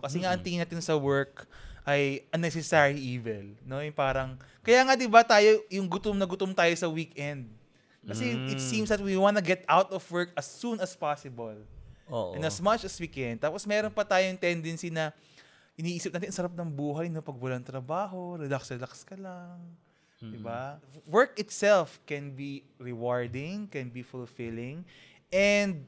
Kasi nga ang tingin natin sa work ay unnecessary evil, no? Yung parang kaya nga 'di ba tayo yung gutom na gutom tayo sa weekend. Kasi it Mm. seems that we wanna get out of work as soon as possible. Oo. And as much as we can. Tapos meron pa tayong tendency na iniisip natin, ang sarap ng buhay no pag walang trabaho, relax-relax ka lang. Di ba? Work itself can be rewarding, can be fulfilling, and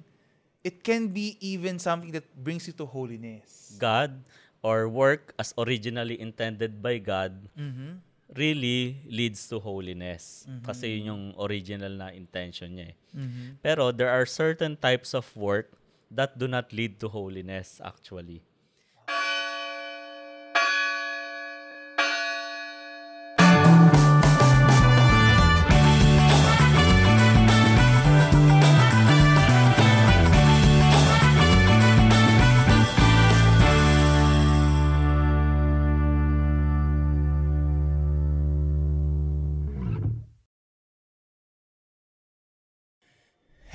it can be even something that brings you to holiness. God or work as originally intended by God Mhm. really leads to holiness. Mm-hmm. Kasi yun yung original na intention niya eh. Mhm. Pero there are certain types of work that do not lead to holiness actually.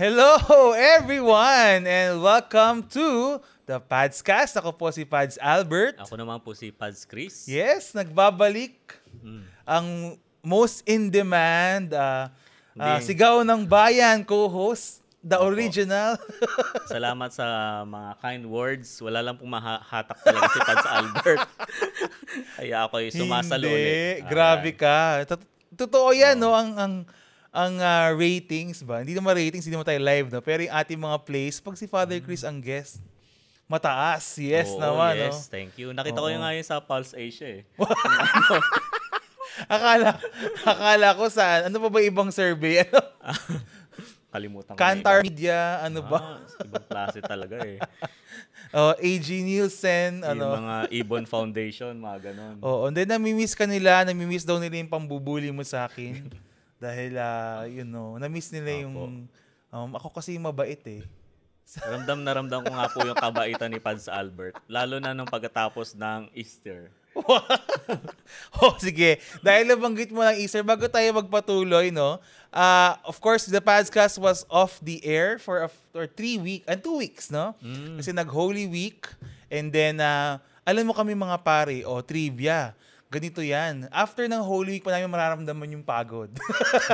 Hello everyone and welcome to the Padscast. Ako po si Pads Albert. Ako naman po si Pads Chris. Yes, nagbabalik Mm. ang most in demand uh, uh, sigaw ng bayan co-host, the Opo. original. Salamat sa mga kind words. Wala lang pong mahahatak talaga si Pads Albert. Kaya ako ay sumasalo Hindi, ulit. Grabe ka. Tot- Totoo 'yan no ang ang ang uh, ratings ba? Hindi naman ratings, hindi naman tayo live no, pero yung ating mga plays pag si Father Chris ang guest, mataas. Yes oo, naman no. yes, thank you. Nakita ko Oo. yung nga yun sa Pulse Asia eh. Akala akala ko sa ano pa ba ibang survey? Ano? Kalimutan ko na Kantar iba. Media, ano ba? Ah, ibang klase talaga eh. Oh, AG Nielsen, Yung ano? mga Ibon Foundation, mga ganon. Oo, and then namimiss ka nila, namimiss daw nila yung pambubuli mo sa akin. Dahil, ah, you know, namiss nila yung, um, ako kasi mabait eh. Ramdam na ramdam ko nga po yung kabaitan ni Pads Albert. Lalo na nung pagkatapos ng Easter. oh, sige. Dahil nabanggit mo ng Easter, bago tayo magpatuloy, no? Uh, of course, the podcast was off the air for a, for three week and two weeks, no? Kasi nag-Holy Week. And then, uh, alam mo kami mga pare, o oh, trivia. Ganito yan. After ng Holy Week, pa namin mararamdaman yung pagod.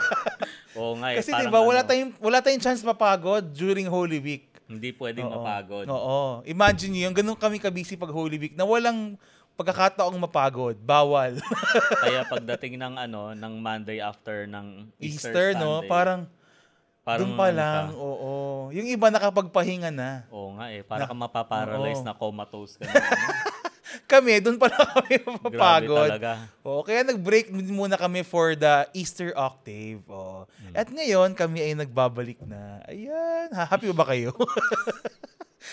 Oo nga eh. Kasi parang diba, wala ano, tayong, wala tayong chance mapagod during Holy Week. Hindi pwedeng Oo. mapagod. Oo. Imagine nyo, yung ganun kami kabisi pag Holy Week na walang pagkakataong mapagod. Bawal. Kaya pagdating ng ano, ng Monday after ng Easter, Easter, no? Sunday, Parang, parang doon pa ano lang. ka, Oo. Yung iba nakapagpahinga na. Oo nga eh. Para ka mapaparalyze Oo. na comatose ka na. Kami, doon pa lang kami Grabe mapapagod. talaga. Oo, kaya nag-break muna kami for the Easter Octave. Oo. Hmm. At ngayon, kami ay nagbabalik na. Ayan. Ha- Happy ba kayo?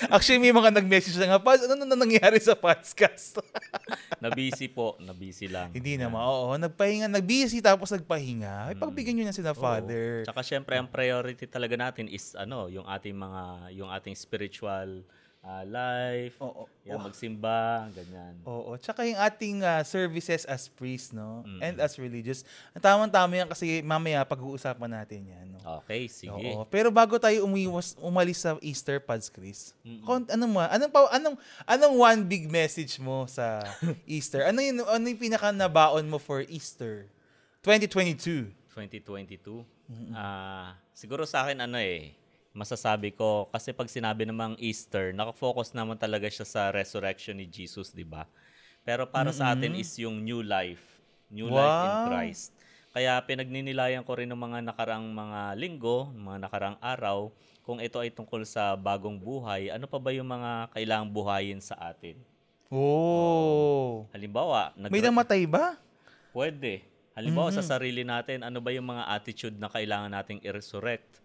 Actually, may mga nag-message na nga, Paz, ano na nangyari sa podcast? Nabisi po. Nabisi lang. Hindi naman. Oo, nagpahinga, nag-busy tapos nagpahinga. Ay, pagbigyan nyo na sila, Hmm. Oo. Father. Tsaka syempre ang priority talaga natin is ano, yung ating mga yung ating spiritual ah, life. Oo. Yan, magsimba, ganyan. Oo. Tsaka yung ating ah, services as priest, no? And as religious. Ang tamang-tama yan kasi mamaya pag-uusapan natin yan, no? Okay, sige. Oo. Pero bago tayo umiwas, umalis sa Easter Pads, Chris, kon, anong, ma- anong, pa, anong, anong one big message mo sa Easter? Ano yung, ano yung pinaka nabaon mo for Easter 2022? 2022. Ah, siguro sa akin ano eh, masasabi ko kasi pag sinabi namang Easter, nakafocus naman talaga siya sa resurrection ni Jesus, 'di ba? Pero para sa atin is yung new life, new life in Wow. Christ. Kaya pinagninilayan ko rin ng mga nakarang mga linggo, mga nakarang araw, kung ito ay tungkol sa bagong buhay, ano pa ba yung mga kailangang buhayin sa atin? Oh. Halimbawa, nag- May namatay ba? Pwede. Halimbawa, sa sarili natin, ano ba yung mga attitude na kailangan nating i-resurrect?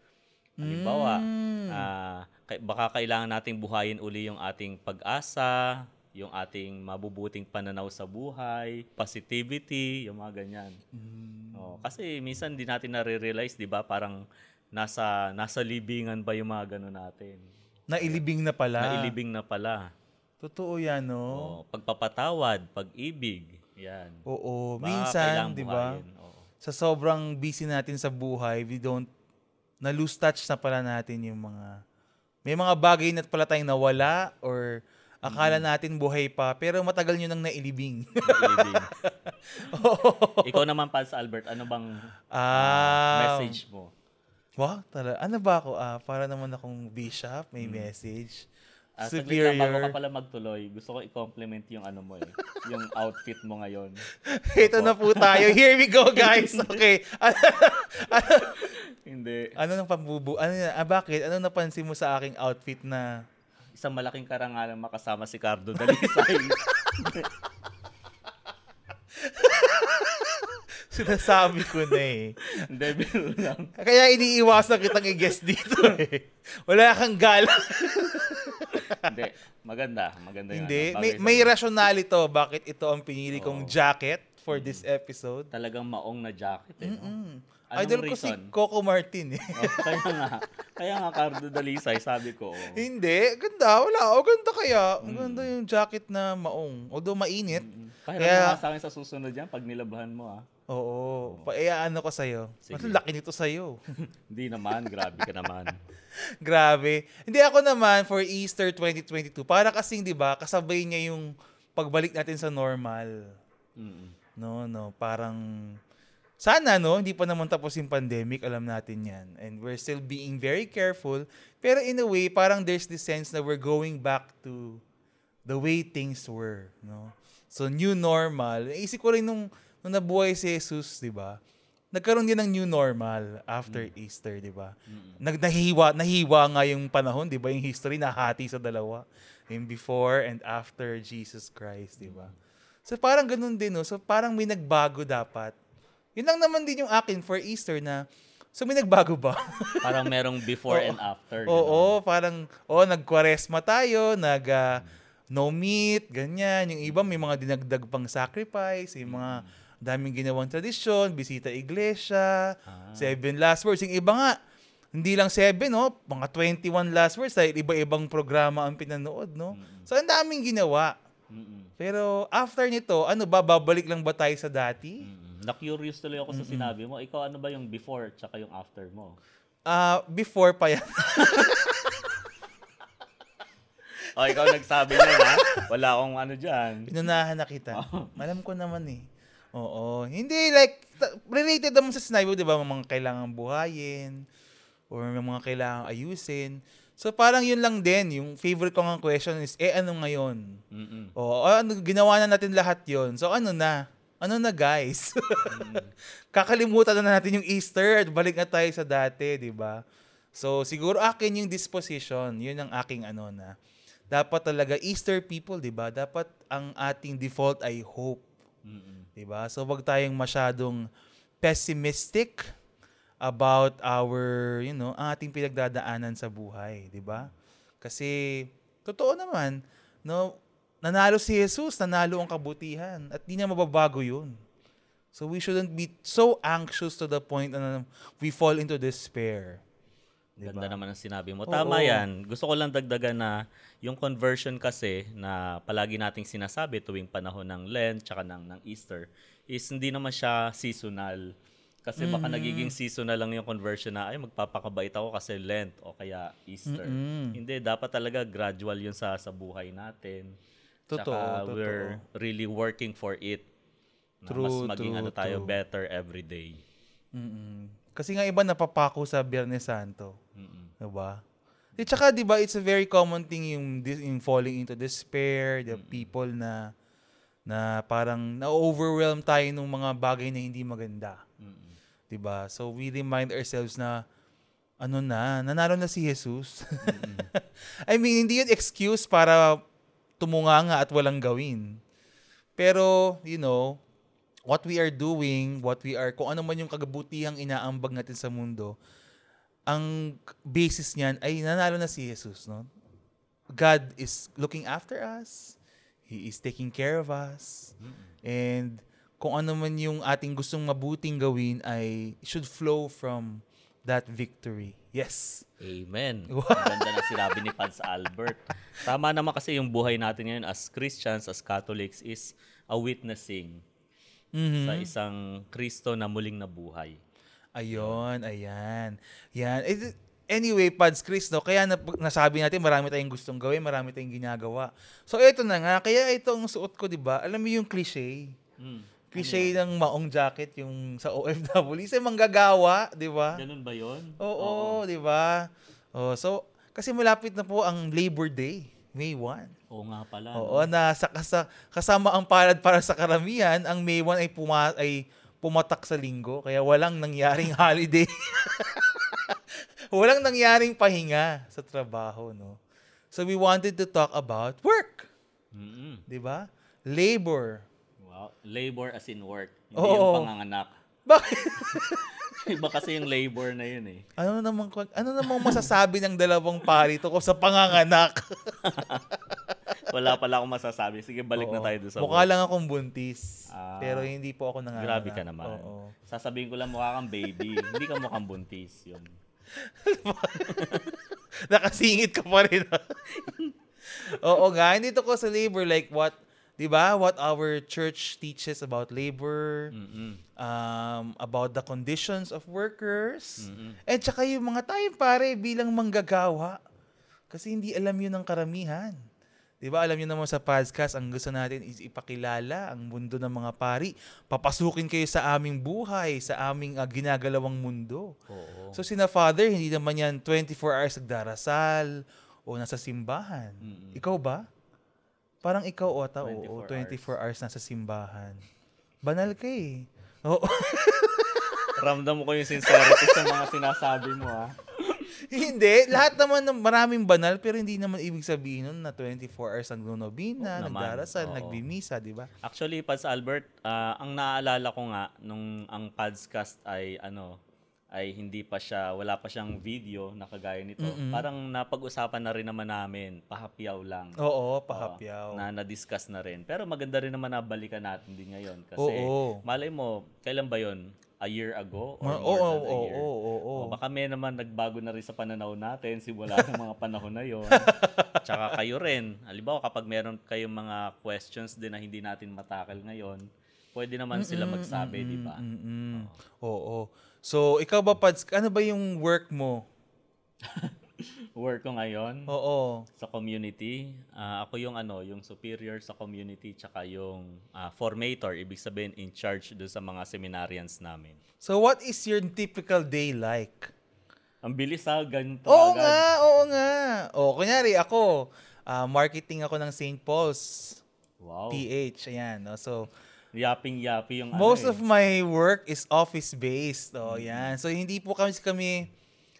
Halimbawa, ah, kay- baka kailangan nating buhayin uli yung ating pag-asa, yung ating mabubuting pananaw sa buhay, positivity, yung mga ganyan. Oh, kasi minsan di natin nare-realize, di ba? Parang nasa nasa libingan ba yung mga gano'n natin? Nailibing na pala. Nailibing na pala. Totoo yan, no? Oh, pagpapatawad, pag-ibig, yan. Oo. Baka Minsan, di ba? Sa sobrang busy natin sa buhay, we don't, na-lose touch na pala natin yung mga, may mga bagay na pala tayong nawala or Akala natin buhay pa, pero matagal nyo nang nailibing. Nailibing. Ikaw naman, Pals Albert, ano bang ah, message mo? Wow, tala. Ano ba ako? Ah, para naman akong bishop, may message. Ah, saglit lang, bago ka pala magtuloy, gusto ko i-compliment yung ano mo eh. yung outfit mo ngayon. Ito na po tayo. Here we go, guys. Okay. Hindi. ano nang pambubu? Ano na? Ah, bakit? Ano napansin mo sa aking outfit na Isang malaking karangalan makasama si Cardo Dalisay. sinasabi ko na eh. Hindi, lang. Kaya iniiwasan kitang i-guess dito eh. Wala kang gala. Hindi, maganda. Maganda yung Hindi. ano, May, may sa'yo. rationale ito bakit ito ang pinili kong Oo. jacket for this episode. Talagang maong na jacket eh. No? Mm. Anong Idol ko si reason? Coco Martin eh. Oh, kaya nga. Kaya nga Cardo Dalisay, sabi ko. oh. Hindi. Ganda. Wala. O, ganda kaya. Mm. Ganda yung jacket na maong. Although mainit. Pahiram Kaya- nga sa akin sa susunod yan pag nilabahan mo ah. Oo. Paiyaan ko sa'yo. Sige. Mas laki nito sa'yo. Hindi naman, grabe ka naman. Grabe. Hindi ako naman for Easter 2022. Para kasing, di ba, kasabay niya yung pagbalik natin sa normal. Mm-mm. No, no. Parang, sana, no, hindi pa naman tapos yung pandemic. Alam natin yan. And we're still being very careful. Pero in a way, parang there's this sense na we're going back to the way things were. No? So, new normal. Isip ko rin nung, nung nabuhay si Jesus, di ba? Nagkaroon din ng new normal after Easter, di ba? Nag nahiwa, nahiwa nga yung panahon, di ba? Yung history nahati sa dalawa. Yung before and after Jesus Christ, di ba? So parang ganun din, no? So parang may nagbago dapat. Yun lang naman din yung akin for Easter na, so may nagbago ba? Parang merong before Oo. and after. Oo, parang, oh, nagkwaresma tayo, nag, ah, no meat, ganyan. Yung iba may mga dinagdag pang sacrifice, yung mga daming ginawang tradisyon, bisita iglesia, seven last words. Yung iba nga, hindi lang seven, no? Mga 21 last words dahil iba-ibang programa ang pinanood, no? So, ang daming ginawa. Mm-mm. Pero after nito, ano ba, babalik lang ba tayo sa dati? Mm-mm. Na-curious tuloy ako sa sinabi mo. Ikaw ano ba yung before tsaka yung after mo? Ah, before pa yan. O, ikaw nagsabi niya ha? Wala akong ano dyan. Pinunahan na kita. Alam ko naman eh. Oo. Hindi like, related naman sa sinabi mo, di ba, mga kailangan buhayin or may mga kailangan ayusin. So parang yun lang din, yung favorite ko nga question is, eh ano ngayon? Mm-mm. Oo, ano, ginawa na natin lahat yon So ano na? Ano na guys? Kakalimutan na natin yung Easter at balik na tayo sa dati, di ba? So siguro akin yung disposition, yun ang aking ano na. Dapat talaga Easter people, di ba? Dapat ang ating default ay hope, Mm-mm. di ba? So wag tayong masyadong pessimistic about our, you know, ating pinagdadaanan sa buhay, di ba? Kasi totoo naman, no, nanalo si Jesus, nanalo ang kabutihan at di niya mababago 'yun. So we shouldn't be so anxious to the point na we fall into despair. Di Ganda naman ang sinabi mo. Oo. Tama yan. Gusto ko lang dagdagan na yung conversion kasi na palagi nating sinasabi tuwing panahon ng Lent tsaka ng, ng Easter is hindi naman siya seasonal. Kasi baka Mm-hmm. nagiging seasonal lang yung conversion na ay magpapakabait ako kasi Lent o kaya Easter. Mm-mm. Hindi, dapat talaga gradual yun sa sa buhay natin. Totoo, Tsaka totoo. we're really working for it. Na True, mas maging true, ano tayo true. better every day. Mm-mm. Kasi nga iba napapako sa Biyernes Santo. Mm-mm. Diba? At saka, di ba, it's a very common thing yung, yung falling into despair, the people na na parang na-overwhelm tayo ng mga bagay na hindi maganda. Mm-mm. 'Di ba? So we remind ourselves na ano na, nanalo na si Jesus. I mean, hindi yun excuse para tumunganga at walang gawin. Pero, you know, what we are doing, what we are, kung ano man yung kagabutihang inaambag natin sa mundo, ang basis niyan ay nanalo na si Jesus, no? God is looking after us. He is taking care of us. And kung ano man yung ating gustong mabuting gawin ay should flow from that victory. Yes. Amen. Ang ganda na sinabi ni Pans Albert. Tama naman kasi yung buhay natin ngayon as Christians, as Catholics is a witnessing Mhm. sa isang Kristo na muling nabuhay. Ayon, ayan. Yan. Eh, Anyway, Pads Chris, no, kaya na, nasabi natin marami tayong gustong gawin, marami tayong ginagawa. So, ito na nga, kaya itong suot ko, di ba? Alam mo yung cliche? Mm. Cliche ng maong jacket yung sa OFW. Kasi manggagawa, di ba? Ganun ba yun? Oo, di ba? Oh, so, kasi malapit na po ang Labor Day, May 1. Oo nga pala. Oo, na sa, kasa- kasama ang palad para sa karamihan, ang May 1 ay, puma, ay pumatak sa linggo, kaya walang nangyaring holiday. walang nangyaring pahinga sa trabaho, no? So we wanted to talk about work, Mm-mm. 'di ba? Labor. Wow. Labor as in work. Hindi Oo. yung panganganak. Bakit? Iba kasi yung labor na yun eh. ano namang ano namang masasabi ng dalawang pari to ko sa panganganak? Wala pala akong masasabi. Sige, balik na Oo. tayo doon sa Mukha lang akong buntis. Ah. pero hindi po ako nanganganak. Grabe ka naman. Oo. Sasabihin ko lang mukha kang baby. Hindi ka mukhang buntis. Yun. Nakasingit ka pa rin. Oo nga, hindi to ko sa labor like what, 'di ba? What our church teaches about labor, Mm-mm. um about the conditions of workers. Mm-mm. And tsaka yung mga tayo pare bilang manggagawa. Kasi hindi alam yun ng karamihan. 'Di ba? Alam niyo naman sa podcast, ang gusto natin is ipakilala ang mundo ng mga pari. Papasukin kayo sa aming buhay, sa aming ah, ginagalawang mundo. Oo. So sina Father, hindi naman yan 24 hours nagdarasal o nasa simbahan. Mm-mm. Ikaw ba? Parang ikaw, Ota, oo, 24 24 hours nasa simbahan. Banal ka eh. Oo. Ramdam ko yung sincerity sa mga sinasabi mo ah. hindi. Lahat naman ng maraming banal, pero hindi naman ibig sabihin nun na 24 hours Oo nagnonobina, naman. nagdarasal, Oo. nagbimisa, di ba? Actually, Pads Albert, ah, ang naaalala ko nga nung ang Padscast ay ano, ay hindi pa siya, wala pa siyang video na kagaya nito. Parang napag-usapan na rin naman namin, pahapyaw lang. Oo, pahapyaw. na na-discuss na rin. Pero maganda rin naman na balikan natin din ngayon. Kasi Oo. malay mo, kailan ba yon A year ago? Or Oo, more oo, than a oo, year? oo, oo. O, baka may naman nagbago na rin sa pananaw natin simula ng mga panahon na yon. Tsaka kayo rin. Halimbawa, kapag meron kayong mga questions din na hindi natin matakal ngayon, pwede naman sila magsabi, di ba? Mm-mm. Oo. So, ikaw ba, Pads, ano ba yung work mo? Work ko ngayon Oo. sa community. ah, ako yung ano, yung superior sa community tsaka yung ah, formator, ibig sabihin in charge doon sa mga seminarians namin. So, what is your typical day like? Ang bilis ha, ganito Oo agad. nga, oo nga. O, kunyari, ako, ah, marketing ako ng St. Paul's Wow. PH. Ayan, no? So, Yapping-yappy yung most ano of eh. my work is office-based. O, yan. So, hindi po kami, kami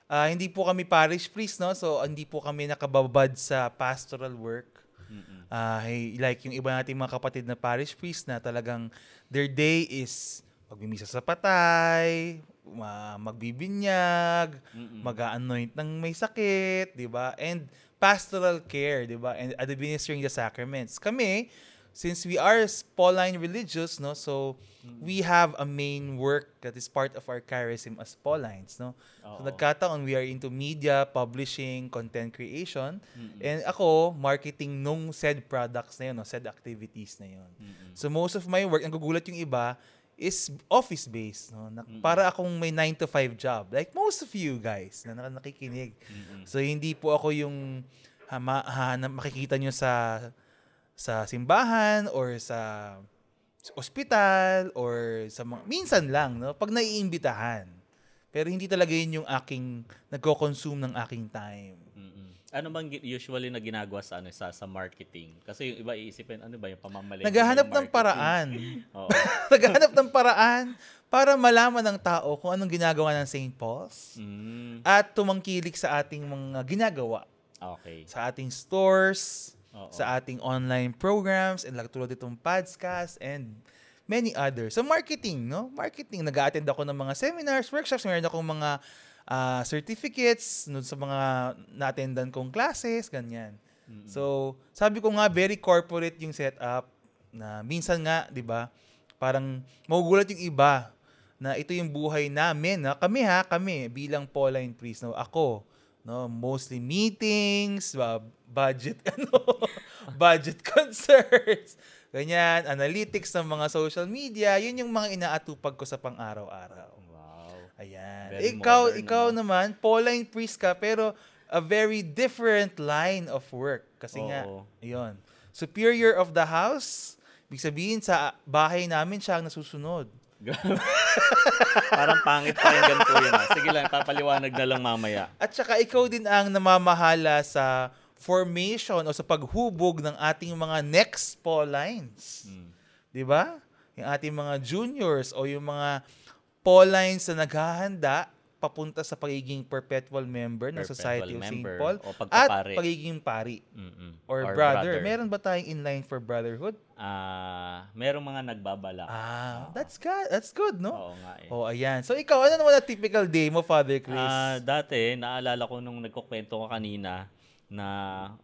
ah, hindi po kami parish priest, no? So, hindi po kami nakababad sa pastoral work. Mm-mm. Hey, like yung iba nating mga kapatid na parish priest na talagang their day is magbimisa sa patay, ma- magbibinyag, Mm-mm. mag-anoint ng may sakit, 'di ba? And pastoral care, 'di ba? And administering the sacraments. Kami, since we are Pauline religious, no? So we have a main work that is part of our charism as Paulines, no? So Oo. nagkataon we are into media, publishing, content creation. Mm-mm. And ako, marketing nung said products na yun, no? said activities na yun. Mm-mm. So most of my work, ang gugulat yung iba, is office-based. No? Na, Para akong may 9 to 5 job. Like most of you guys na nak- nakikinig. Mm-mm. So hindi po ako yung ha, ma, ha, na makikita nyo sa sa simbahan or sa ospital or sa mga, minsan lang, no? Pag naiimbitahan. Pero hindi talaga yun yung aking, nagko-consume ng aking time. Mm-mm. Ano bang usually na ginagawa sa ano sa sa marketing? Kasi yung iba iisipin ano ba yung pamamali? Naghahanap ng paraan. Naghahanap ng paraan para malaman ng tao kung anong ginagawa ng St. Paul's Mm, at tumangkilik sa ating mga ginagawa okay. sa ating stores, Oo. sa ating online programs, and like tulad itong podcast and many others. So marketing, no? Marketing. Nag-attend ako ng mga seminars, workshops, meron akong mga ah, certificates no, sa mga na-attendan kong classes, ganyan. Mm-mm. So, sabi ko nga, very corporate yung setup na minsan nga, di ba, parang magugulat yung iba na ito yung buhay namin. Na kami ha, kami bilang Pauline priest. No, ako, no, mostly meetings, ba- budget, ano, budget concerns, ganyan, analytics ng mga social media, yun yung mga inaatupag ko sa pang-araw-araw. Wow. Ayan. Very ikaw, modern, ikaw no? naman, Pauline priest ka, pero a very different line of work. Kasi nga, Oo. yun. Superior of the house, ibig sabihin sa bahay namin siya ang nasusunod. Parang pangit pa yung ganito yun. ah. Sige lang, papaliwanag na lang mamaya. At saka ikaw din ang namamahala sa formation o sa paghubog ng ating mga next Paulines. Mm. 'Di ba? Yung ating mga juniors o yung mga Paulines na naghahanda papunta sa pagiging perpetual member ng Society of St. Paul at pagiging pari Mm-mm. or, brother. Meron ba tayong inline for brotherhood? Ah, merong mga nagbabala. Ah, that's good. That's good, no? Oo nga eh. Oh, ayan. So ikaw, ano naman ang typical day mo, Father Chris? Ah, dati, naalala ko nung nagkukwento ko kanina na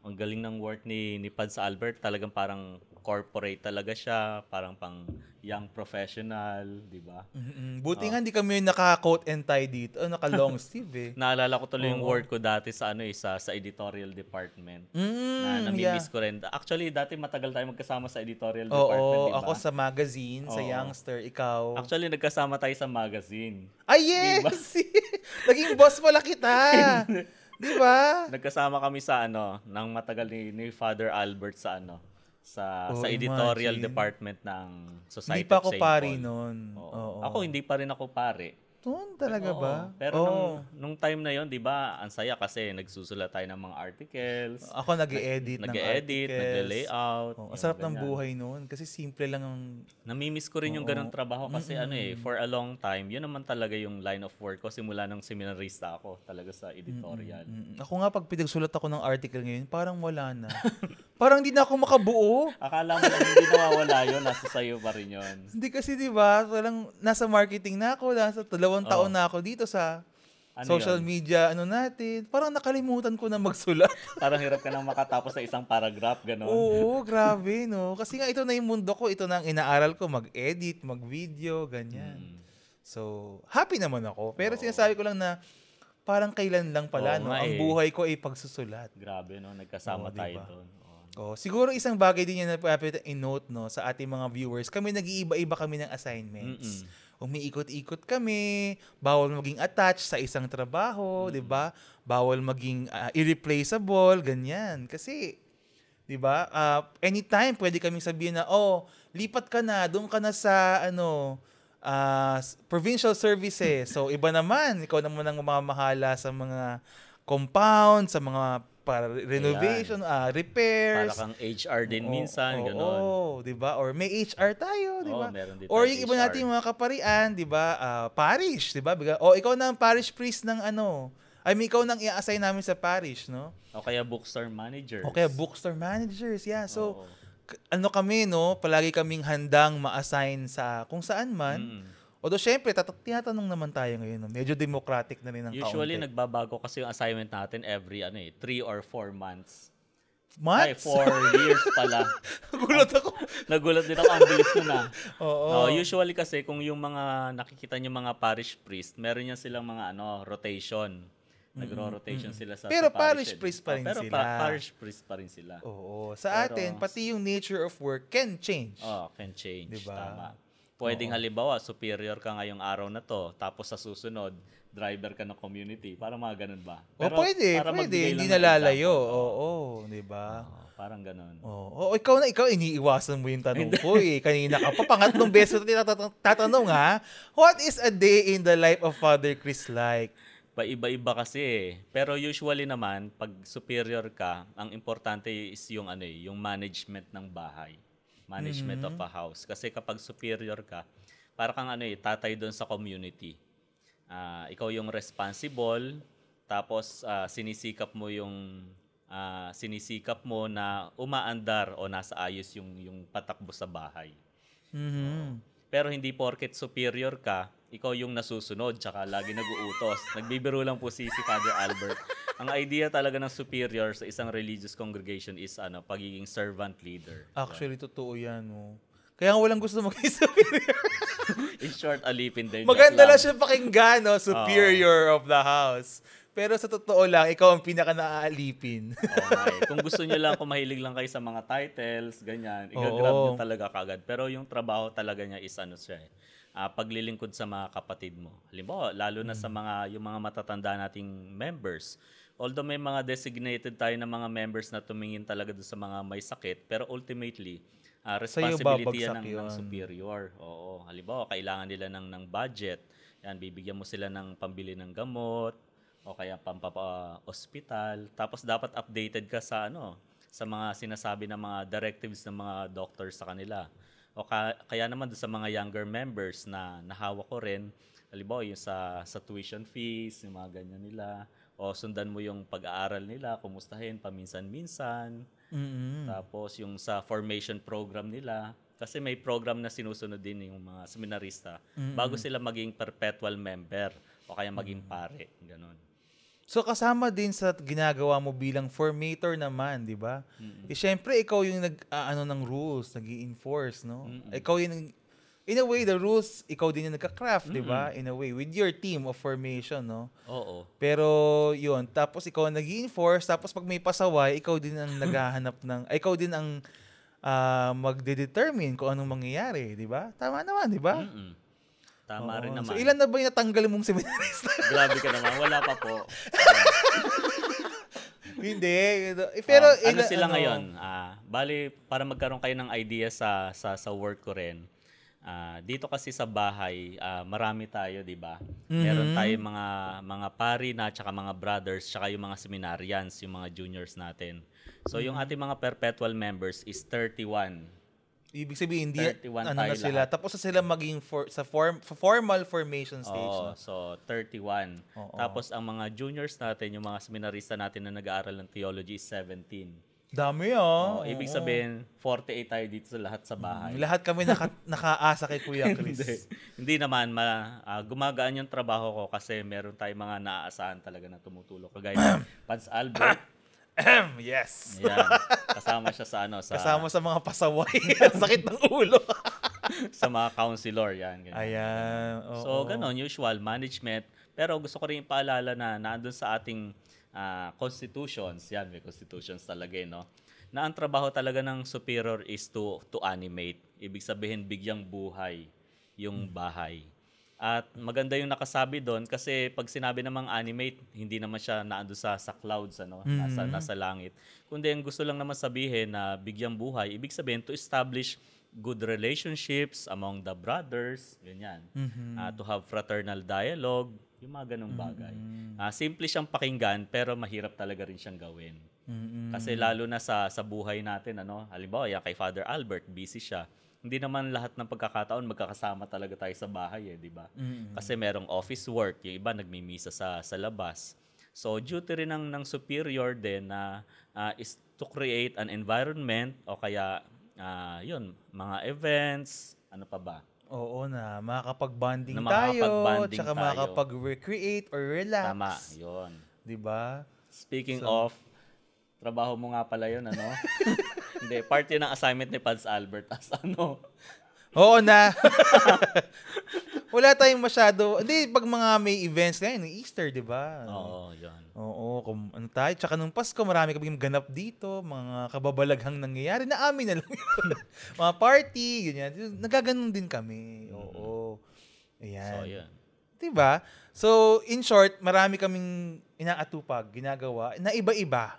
ang galing ng work ni, ni Pads Albert. Talagang parang corporate talaga siya. Parang pang young professional, di ba? Mm-mm. Buti nga hindi kami yung naka-coat and tie dito. Oh, naka-long sleeve eh. Naalala ko tuloy yung Oo. work ko dati sa ano eh, sa, sa editorial department. Mm, na namimiss yeah. ko rin. Actually, dati matagal tayo magkasama sa editorial Oo, department, di ba? ako sa magazine, sa Oo. Youngster, ikaw. Actually, nagkasama tayo sa magazine. Ay, yes! Naging boss pala kita! Di ba? Nagkasama kami sa ano, ng matagal ni, ni Father Albert sa ano, sa Oh, sa editorial imagine. department ng Society Hindi pa ako Paul. noon. Oo. Oo. Ako hindi pa rin ako pare. Noon talaga Oo. ba? Pero Oo. nung, nung time na yon, 'di ba, ang saya kasi nagsusulat tayo ng mga articles. Ako nag-e-edit ng Nag-edit, articles. nagle-layout. Oo, yung ang sarap ng ganyan. buhay noon kasi simple lang ang Namimiss ko rin yung ganong trabaho kasi ano eh, for a long time, yun naman talaga yung line of work ko simula nung seminarista ako talaga sa editorial. Mm, Ako nga pag pinagsulat ako ng article ngayon, parang wala na. parang hindi na ako makabuo. Akala mo lang hindi nawawala yun, nasa sayo pa rin yun. Hindi kasi 'di ba, walang nasa marketing na ako, nasa dalawang taon Oo. na ako dito sa Ano social yun? media ano natin. Parang nakalimutan ko na magsulat. Parang hirap ka nang makatapos sa isang paragraph, gano'n. Oo, grabe no. Kasi nga ito na yung mundo ko, ito na ang inaaral ko, mag-edit, mag-video, ganyan. Mm. So, happy naman ako. Pero Oo. sinasabi ko lang na parang kailan lang pala Oo no, ang eh. buhay ko ay pagsusulat. Grabe, no? Nagkasama Oo, tayo diba? doon. Oo. Oh, siguro isang bagay din yan na dapat i-note no sa ating mga viewers. Kami nag-iiba-iba kami ng assignments. Umiikot-ikot kami, bawal maging attached sa isang trabaho, 'di ba? Bawal maging ah, irreplaceable, ganyan. Kasi 'di ba? ah, anytime pwede kaming sabihin na, "Oh, lipat ka na, doon ka na sa ano, s- provincial services." So iba naman, ikaw naman ang mamahala sa mga compound, sa mga para renovation, ah, repairs. Para kang HR din Oo, minsan, oo, gano'n. Oo, 'di ba? Or may HR tayo, 'di Oo, ba? meron din Or yung iba HR. nating mga kaparian, 'di ba? Ah, parish, 'di ba? O ikaw na ang parish priest ng ano. I mean, ikaw nang i-assign namin sa parish, no? O kaya bookstore managers. O kaya bookstore managers, yeah. So, Oo. ano kami, no? Palagi kaming handang ma-assign sa kung saan man. Mm. Although, syempre, tat- tinatanong naman tayo ngayon, no? Medyo democratic na rin ang Usually, kaunti. nagbabago kasi yung assignment natin every, ano eh, three or four months. Months? Ay, four years pala. Gulat ako. Nagulat din ako, ang bilis nun ah. Oo. No, usually kasi kung yung mga nakikita niyo mga parish priest, meron yan silang mga ano, rotation. Nagro-rotation sila sa Pero sa parish eh. priest pa rin Oh, pero sila. pa- parish priest pa rin sila. Oo. Sa Pero- atin, pati yung nature of work can change. Oh, can change. Diba? Tama. Pwedeng halimbawa, superior ka ngayong araw na to, tapos sa susunod, driver ka ng community. Parang mga ganun ba? o pwede, para pwede. magbigay Hindi lang ng nalalayo. example. Oo, di ba? Oo, parang ganun. Oo. Oh, ikaw na, ikaw, iniiwasan mo yung tanong ko eh. Kanina ka pa, pangatlong beses ko tinatat- tatanong ha. What is a day in the life of Father Chris like? Paiba-iba kasi eh. Pero usually naman, pag superior ka, ang importante is yung ano eh, yung management ng bahay. Management of a house. Kasi kapag superior ka, para kang ano eh, tatay doon sa community. Ah, ikaw yung responsible, tapos ah, sinisikap mo yung ah, sinisikap mo na umaandar o nasa ayos yung yung patakbo sa bahay. Mhm. Pero hindi porket superior ka, ikaw yung nasusunod, tsaka lagi nag-uutos. Nagbibiro lang po si, si Father Albert. Ang idea talaga ng superior sa isang religious congregation is ano, pagiging servant leader. Actually, totoo yan. Oh. Kaya walang gusto maging superior. In short, alipin din. Maganda lang siya pakinggan, no? Superior of the house. Pero sa totoo lang, ikaw ang pinaka naaalipin. Eh. Kung gusto nyo lang, kung mahilig lang kayo sa mga titles, ganyan, igagrab Oo. nyo talaga kagad. Pero yung trabaho talaga niya is ano siya eh. Ah, paglilingkod sa mga kapatid mo. Halimbawa, lalo na sa mga yung mga matatanda nating members. Although may mga designated tayo ng mga members na tumingin talaga doon sa mga may sakit, pero ultimately, Sa'yo responsibility yan ng, ng superior. Oo. Halimbawa, kailangan nila ng, ng budget. Yan, bibigyan mo sila ng pambili ng gamot o kaya pampapa-hospital. Tapos dapat updated ka sa ano, sa mga sinasabi ng mga directives ng mga doctors sa kanila. O ka- kaya naman doon sa mga younger members na nahawa ko rin, halimbawa yung sa, sa tuition fees, yung mga ganyan nila. O sundan mo yung pag-aaral nila, kumustahin paminsan-minsan. Mm-mm. Tapos yung sa formation program nila, kasi may program na sinusunod din yung mga seminarista bago sila maging perpetual member o kaya maging pare, ganun. So kasama din sa ginagawa mo bilang formator naman, 'di ba? Eh syempre ikaw yung nag ah, ano ng rules, nag-enforce, no? Ikaw yung in a way the rules ikaw din yung nagka-craft, 'di ba? In a way with your team of formation, no? Oo. Pero yun, tapos ikaw ang nag-enforce, tapos pag may pasaway, ikaw din ang naghahanap ng, ay, ikaw din ang ah, magde-determine kung anong mangyayari, di ba? Tama naman, di ba? Mm-mm. Tama rin Oo. naman. So ilan na ba yung natanggal mong seminarista? Grabe ka naman. Wala pa po. Hindi. Eh, Pero Um, ano ilan- sila ngayon? Ah, bali, para magkaroon kayo ng idea sa sa, sa work ko rin, ah, dito kasi sa bahay, ah, marami tayo, di ba? Meron tayong mga mga pari na, tsaka mga brothers, tsaka yung mga seminarians, yung mga juniors natin. So, yung ating mga perpetual members is 31. Ibig sabihin, hindi 31 ano na sila. Tapos na sila maging for, sa form, sa formal formation stage. Oo, no? so 31. Oo. Tapos ang mga juniors natin, yung mga seminarista natin na nag-aaral ng theology is 17. Dami ah. Oh, ibig sabihin, 48 tayo dito sa lahat sa bahay. Lahat kami naka, nakaasa kay Kuya Chris. Hindi. Hindi naman, ma, ah, gumagaan yung trabaho ko kasi meron tayong mga naaasahan talaga na tumutulong. Kagaya Pans Albert. Yes. Yan. Kasama siya sa ano, sa, Kasama sa mga pasaway. Sakit ng ulo. sa mga counselor. Yan. ganyan. Ayan. oo. So, ganon, usual, management. Pero gusto ko rin paalala na nandun sa ating ah, constitutions, yan, may constitutions talaga, eh, no? Na ang trabaho talaga ng superior is to, to animate. Ibig sabihin, bigyang buhay yung bahay. At maganda yung nakasabi doon kasi pag sinabi namang animate, hindi naman siya naando sa sa clouds ano, nasa nasa langit. Kundi ang gusto lang naman sabihin na bigyang buhay, ibig sabihin to establish good relationships among the brothers, ganyan. Ah, to have fraternal dialogue, yung mga ganong bagay. Ah, simple siyang pakinggan pero mahirap talaga rin siyang gawin. Kasi lalo na sa sa buhay natin ano, halimbawa yan kay Father Albert, busy siya. Hindi naman lahat ng pagkakataon magkakasama talaga tayo sa bahay eh, di ba? Kasi merong office work, yung iba nagmimisa sa sa labas. So duty rin ng ng superior din na ah, is to create an environment o kaya ah, yun, mga events, ano pa ba? Oo na, makakapag-bonding Na tayo, makakapag-bonding tsaka tayo. makakapag-recreate or relax. Tama, yun. Di ba? Speaking of, trabaho mo nga pala yun, ano? Hindi, part yun ng assignment ni Pans Albert as ano. Oo na. Wala tayong masyado. Hindi, pag mga may events ngayon, Easter, di ba? Oo, yun. Oo, kung ano tayo. Tsaka nung Pasko, marami kaming ganap dito. Mga kababalaghang nangyayari na amin na lang. yun. mga party, ganyan. Nagaganon din kami. Oo. Ayan. So, yun. Diba? So, in short, marami kaming inaatupag, ginagawa, na iba-iba.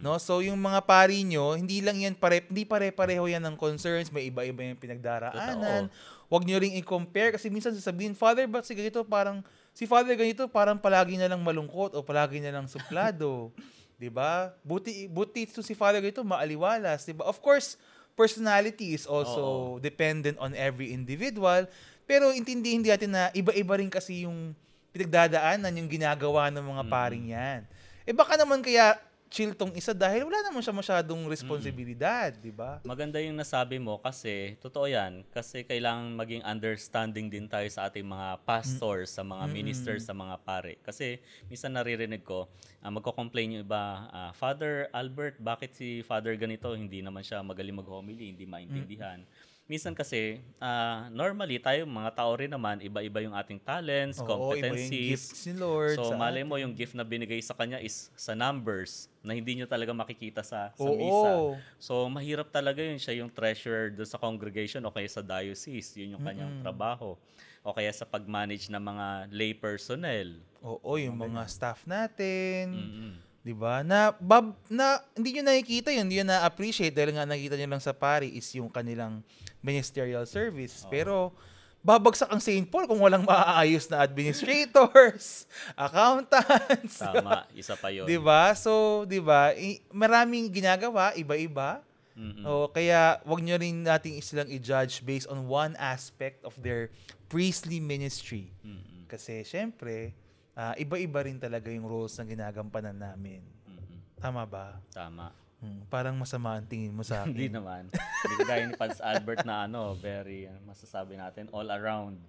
No? So, yung mga pari nyo, hindi lang yan pare, hindi pare-pareho yan ng concerns, may iba-iba yung pinagdaraanan. Huwag nyo ring i-compare kasi minsan sasabihin, Father, ba't si ganito parang, si Father ganito parang palagi na lang malungkot o palagi na lang suplado. 'Di ba? Buti buti ito si Father ganito maaliwalas, 'di ba? Of course, personality is also dependent on every individual, pero intindihin din natin na iba-iba rin kasi yung pinagdadaanan yung ginagawa ng mga paring yan. Eh baka naman kaya chill tong isa dahil wala naman siya masyadong responsibilidad, di ba? Maganda yung nasabi mo kasi, totoo yan, kasi kailangan maging understanding din tayo sa ating mga pastors, sa mga ministers, sa mga pare. Kasi minsan naririnig ko, uh, magko-complain yung iba, ah, Father Albert, bakit si Father ganito? Hindi naman siya magaling mag-homily, hindi maintindihan. Minsan kasi, ah, normally tayo mga tao rin naman, iba-iba yung ating talents, Oo, iba yung competencies. gifts ni Lord. So, malay mo yung gift na binigay sa kanya is sa numbers na hindi nyo talaga makikita sa, sa Oo. misa. So, mahirap talaga yun siya yung treasurer doon sa congregation o kaya sa diocese. Yun yung kanyang trabaho. O kaya sa pag-manage ng mga lay personnel. Oo, yung mga staff natin. Mm-mm. 'Di ba? Na bab, na hindi niyo nakikita yun, hindi niyo na-appreciate dahil nga nakita niyo lang sa pari is yung kanilang ministerial service. Pero babagsak ang St. Paul kung walang maaayos na administrators, accountants. Tama, isa pa yun. 'Di ba? So, 'di ba? Maraming ginagawa, iba-iba. Mm-mm. O kaya wag niyo rin nating silang i-judge based on one aspect of their priestly ministry. Mm-mm. Kasi syempre, ah, iba-iba rin talaga yung roles na ginagampanan namin. Mm-mm. Tama ba? Tama. Hmm, parang masama ang tingin mo sa Hindi akin. naman. Hindi gaya ni Pans Albert na ano, very, uh, masasabi natin, all around.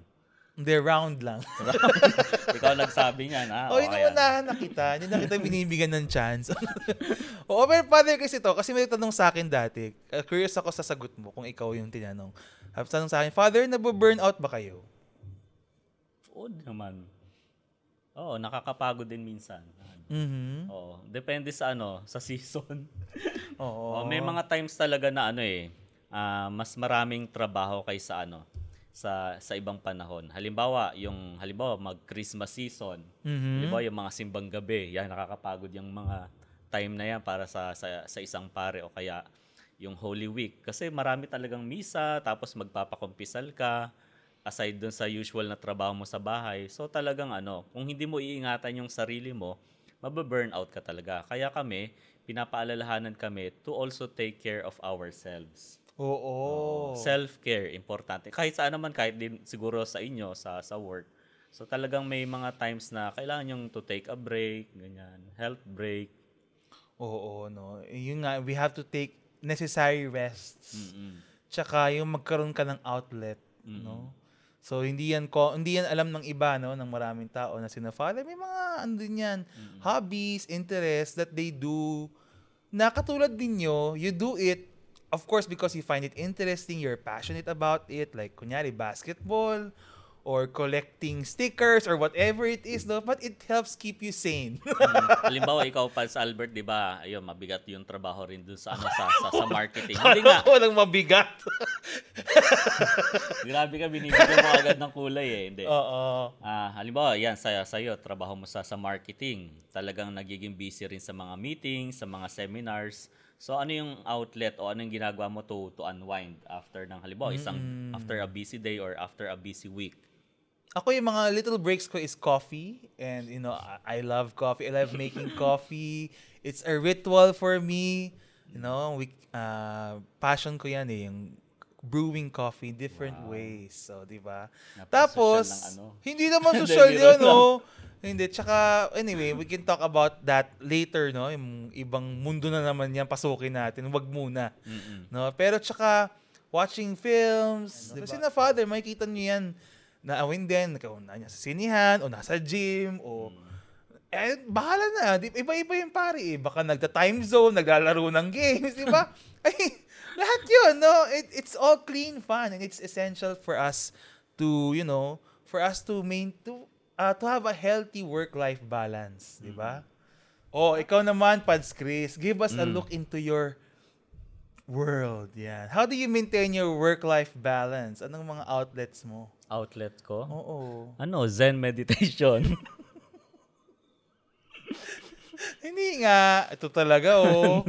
Hindi, round lang. Ikaw nagsabi niyan, ha? oh, inuunahan na kita. Hindi na kita binibigyan ng chance. Oo, pero father kasi to, kasi may tanong sa akin dati. Uh, curious ako sa sagot mo kung ikaw yung tinanong. Tapos tanong sa akin, Father, nabu-burnout ba kayo? Oo naman. Oo, nakakapagod din minsan. Mhm. Oo, depende sa ano, sa season. Oo. Oo, may mga times talaga na ano eh, ah, mas maraming trabaho kaysa ano, sa sa ibang panahon. Halimbawa, yung halimbawa mag-Christmas season. Mhm. Halimbawa, yung mga simbang gabi, yan nakakapagod yung mga time na yan para sa sa, sa isang pare o kaya yung Holy Week kasi marami talagang misa tapos magpapakumpisal ka aside dun sa usual na trabaho mo sa bahay. So talagang ano, kung hindi mo iingatan yung sarili mo, mababurnout ka talaga. Kaya kami, pinapaalalahanan kami to also take care of ourselves. Oo. Self-care, importante. Kahit saan naman, kahit din siguro sa inyo, sa, sa work. So talagang may mga times na kailangan yung to take a break, ganyan, health break. Oo, no. Yun nga, we have to take necessary rests. Mm-mm. Tsaka yung magkaroon ka ng outlet, no? So hindi yan ko hindi yan alam ng iba no ng maraming tao na sina Father may mga ano din yan hobbies, interests that they do na katulad din nyo, you do it of course because you find it interesting, you're passionate about it. Like kunyari basketball or collecting stickers or whatever it is no but it helps keep you sane. Mm. Halimbawa, ikaw pa sa Albert, di ba? Ayun, mabigat yung trabaho rin dun sa, ano, sa, sa, sa marketing. Hindi nga. Walang mabigat. Grabe ka, binibigyan mo agad ng kulay eh. Hindi. Oo. Ah, halimbawa, yan, sa sa'yo, trabaho mo sa, sa marketing. Talagang nagiging busy rin sa mga meetings, sa mga seminars. So, ano yung outlet o ano yung ginagawa mo to, to unwind after ng, halimbawa, isang, after a busy day or after a busy week? Ako yung mga little breaks ko is coffee and you know I, I love coffee. I love making coffee. It's a ritual for me. You know, we uh, passion ko yan eh yung brewing coffee different ways. So, 'di ba? Tapos ano. hindi naman social yun, no. Hindi tsaka anyway, we can talk about that later, no. Yung ibang mundo na naman yan pasukin natin. Wag muna. Mm-mm. No, pero tsaka watching films, kasi na father, makikita niyo yan na awin din, kung na niya sa sinihan, o nasa gym, o eh, bahala na. Iba-iba yung pare eh. Baka nagta-time zone, naglalaro ng games, di ba? Ay, lahat yun, no? It, it's all clean fun and it's essential for us to, you know, for us to main, to, uh, to have a healthy work-life balance, di ba? Oh, ikaw naman, Pads Chris, give us a look into your world. Yan. How do you maintain your work-life balance? Anong mga outlets mo? Outlet ko? Oo. Ano, Zen meditation. Hindi nga. Ito talaga, oh.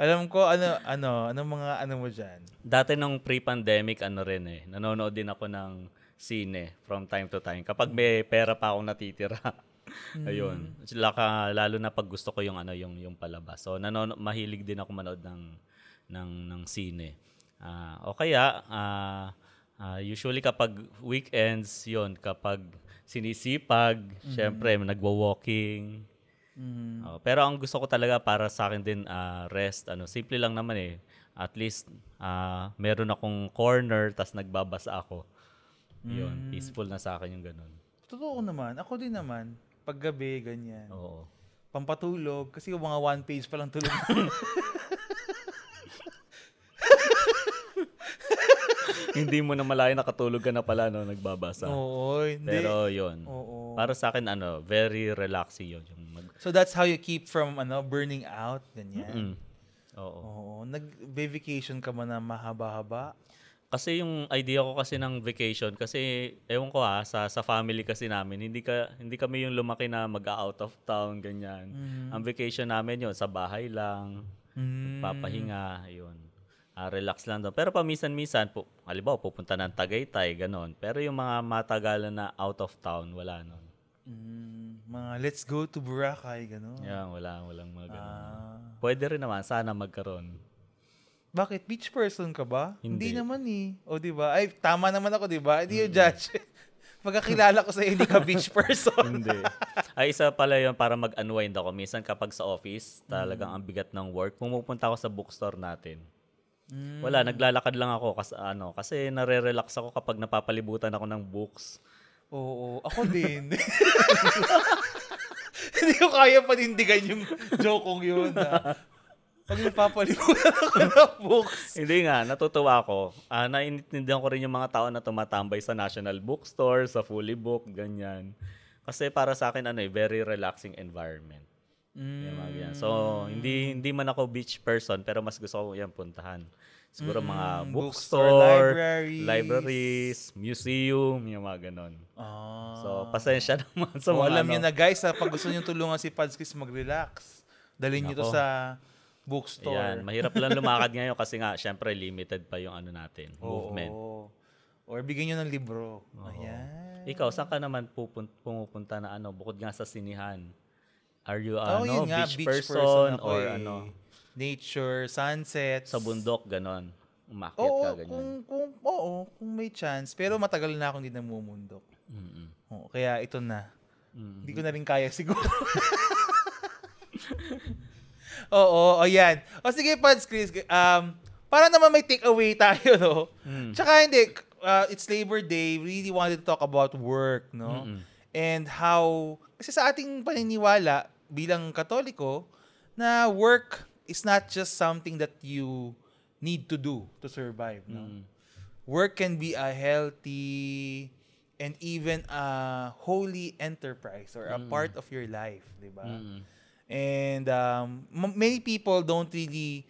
Alam ko, ano, ano, anong mga, ano mo dyan? Dati nung pre-pandemic, ano rin eh, nanonood din ako ng sine from time to time. Kapag may pera pa akong natitira. Ayun. Laka, lalo na pag gusto ko yung ano yung yung palabas. So nanono mahilig din ako manood ng ng ng sine. Ah, o kaya ah, ah, usually kapag weekends 'yon, kapag sinisipag, syempre nagwo-walking. Mm. Oh, pero ang gusto ko talaga para sa akin din ah, rest ano simple lang naman eh at least ah, meron akong corner tas nagbabasa ako yun peaceful na sa akin yung ganun Totoo naman. Ako din naman. Paggabi, ganyan. oo Pampatulog. Kasi yung mga one page pa lang tulog. hindi mo na malaya nakatulog ka na pala no nagbabasa. Oo, hindi. Pero yun. Oo. Para sa akin ano, very relaxing yun. Yung mag, So that's how you keep from ano burning out, ganyan. Mm. Oo. Oo, nag-vacation ka man na mahaba-haba. Kasi yung idea ko kasi ng vacation kasi ewan ko ah sa sa family kasi namin hindi ka hindi kami yung lumaki na mag-out of town ganyan. Ang vacation namin yon sa bahay lang, Mm. papahinga, yun. Ah, relax lang doon. Pero paminsan-minsan po, halimbawa pupunta ng Tagaytay ganon. Pero yung mga matagalan na out of town wala nun. Mm, mga let's go to Boracay, gano'n. Yan, wala walang mga ganon. Ah. Pwede rin naman sana magkaroon. bakit? Beach person ka ba? Hindi. naman eh. O, di ba? Ay, tama naman ako, di ba? Hindi yung judge. Pagkakilala ko sa hindi ka beach person. Hindi. Ay, isa pala yun para mag-unwind ako. Minsan kapag sa office, talagang ang bigat ng work. Pumupunta ako sa bookstore natin. Wala, naglalakad lang ako kasi ano, kasi nare-relax ako kapag napapalibutan ako ng books. Oo, ako din. Hindi ko kaya panindigan yung jokong yun. Na, pag napapalimutan ako ng books. Hindi nga, natutuwa ako. Ah, naiintindihan ko rin yung mga tao na tumatambay sa National Bookstore, sa Fully Book, ganyan. Kasi para sa akin, ano eh, very relaxing environment. Yung mga ganyan. So, hindi hindi man ako beach person, pero mas gusto ko yan puntahan. Siguro mga Mm, bookstore, bookstore, libraries. libraries, museum, yung mga ganon. Ah. So, pasensya naman sa So, mga alam ano. niyo na guys, ha, pag gusto niyo tulungan si Padskis mag-relax, dalhin niyo to sa bookstore. Ayan, mahirap lang lumakad ngayon kasi nga, syempre, limited pa yung ano natin, Oo. movement. Or bigyan niyo ng libro. Ayan. Ikaw, saan ka naman pupun- pumupunta na ano, bukod nga sa sinihan? Are you Oh, ano, nga, beach, beach person, person ako or eh. ano, Nature, sunsets. sa bundok, ganon? Umakyat Oo, ka, ganyan. kung, kung, oo, kung may chance. Pero matagal na akong hindi namumundok. Mm-mm. Oo, kaya ito na. Mm. Hindi ko na rin kaya siguro. Oo, o yan. O sige, Pads Chris, um, para naman may takeaway tayo, no? Mm. Tsaka hindi, uh, it's Labor Day, really wanted to talk about work, no? Mm-mm. And how, kasi sa ating paniniwala bilang katoliko, na work is not just something that you need to do to survive, no? Mm. Work can be a healthy and even a holy enterprise or a part of your life, di ba? Mm-mm. And um, many people don't really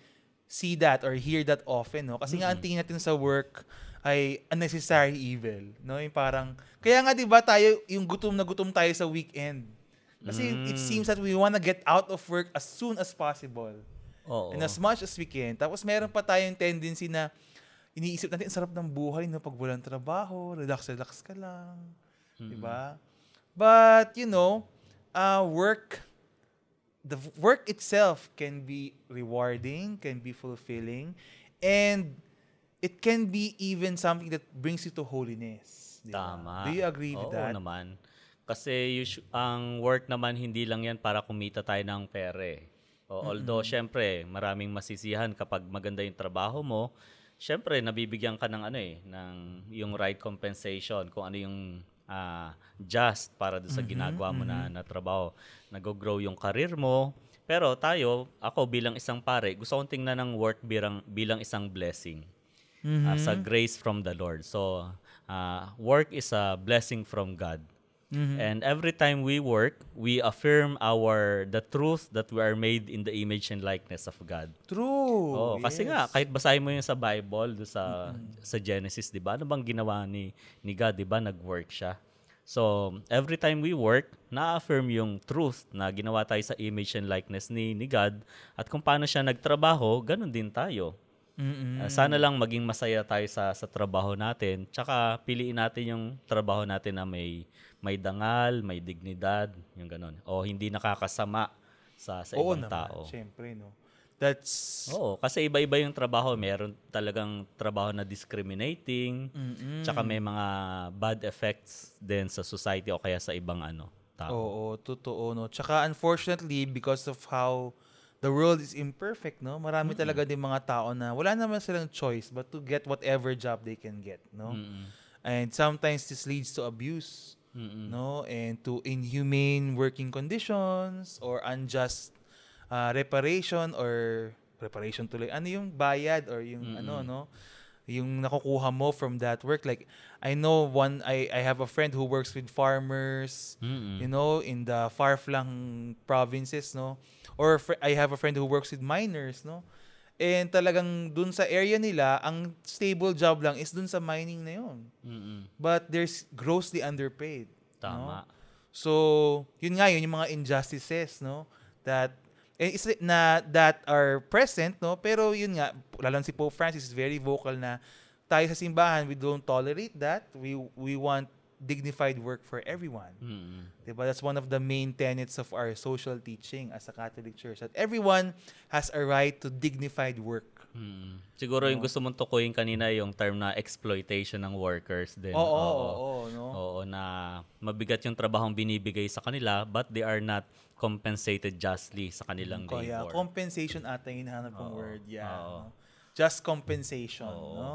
see that or hear that often, no? Kasi nga ang tingin natin sa work ay unnecessary evil, no? Yung parang kaya nga 'di ba tayo yung gutom na gutom tayo sa weekend. Kasi it Mm. seems that we wanna get out of work as soon as possible. Oo. And as much as we can. Tapos meron pa tayong tendency na iniisip natin, ang sarap ng buhay no, pag walang trabaho, relax-relax ka lang. Di ba? But, you know, uh, work, the work itself can be rewarding, can be fulfilling, and it can be even something that brings you to holiness. Di ba? Tama. Do you agree with Oo that? naman. Kasi usu- ang work naman hindi lang yan para kumita tayo ng pere. O, although syempre maraming masisihan kapag maganda yung trabaho mo, syempre nabibigyan ka ng ano eh, ng yung right compensation kung ano yung ah, just para sa ginagawa mo na, na trabaho. Nag-grow yung career mo. Pero tayo, ako bilang isang pare, gusto kong tingnan ng work bilang, bilang isang blessing. Mm-hmm. as a grace from the Lord. So, uh, work is a blessing from God. Mm-hmm. And every time we work, we affirm our the truth that we are made in the image and likeness of God. True. Oh, kasi yes. nga kahit basahin mo 'yung sa Bible, do sa sa Genesis, 'di ba? Ano bang ginawa ni ni God, 'di ba? Nag-work siya. So, every time we work, na-affirm yung truth na ginawa tayo sa image and likeness ni, ni God at kung paano siya nagtrabaho, ganun din tayo. Mm-mm. Uh, sana lang maging masaya tayo sa sa trabaho natin. Tsaka piliin natin yung trabaho natin na may may dangal, may dignidad, yung ganun. O hindi nakakasama sa sa Oo ibang naman, tao. syempre, no? That's... Oo, kasi iba-iba yung trabaho. Meron talagang trabaho na discriminating, Mm-mm. tsaka may mga bad effects din sa society o kaya sa ibang ano tao. Oo, totoo, no? Tsaka unfortunately, because of how the world is imperfect, no? Marami talaga din mga tao na wala naman silang choice but to get whatever job they can get, no? Mm-mm. And sometimes this leads to abuse, Mm-mm. no? And to inhumane working conditions or unjust uh, reparation or reparation tuloy. Ano yung bayad or yung ano, no? Yung nakukuha mo from that work like I know one I I have a friend who works with farmers Mm-mm. you know in the far flung provinces no or fr- I have a friend who works with miners no and talagang dun sa area nila ang stable job lang is dun sa mining na Mm-mm. but they're s- grossly underpaid Tama. no? So, yun nga yun yung mga injustices, no? That eh, is na that are present, no? Pero yun nga, lalo si Pope Francis is very vocal na tayo sa simbahan, we don't tolerate that. We we want dignified work for everyone. Mm-mm. Diba? That's one of the main tenets of our social teaching as a Catholic Church. That everyone has a right to dignified work. Mm. Siguro yung gusto mong tukuyin kanina yung term na exploitation ng workers din. Oo, oo, oo, no? Oo, na mabigat yung trabahong binibigay sa kanila but they are not compensated justly sa kanilang Kaya labor. compensation ata yung hinahanap kong Oo, word. Yeah. oo. no? Just compensation, Oo. no?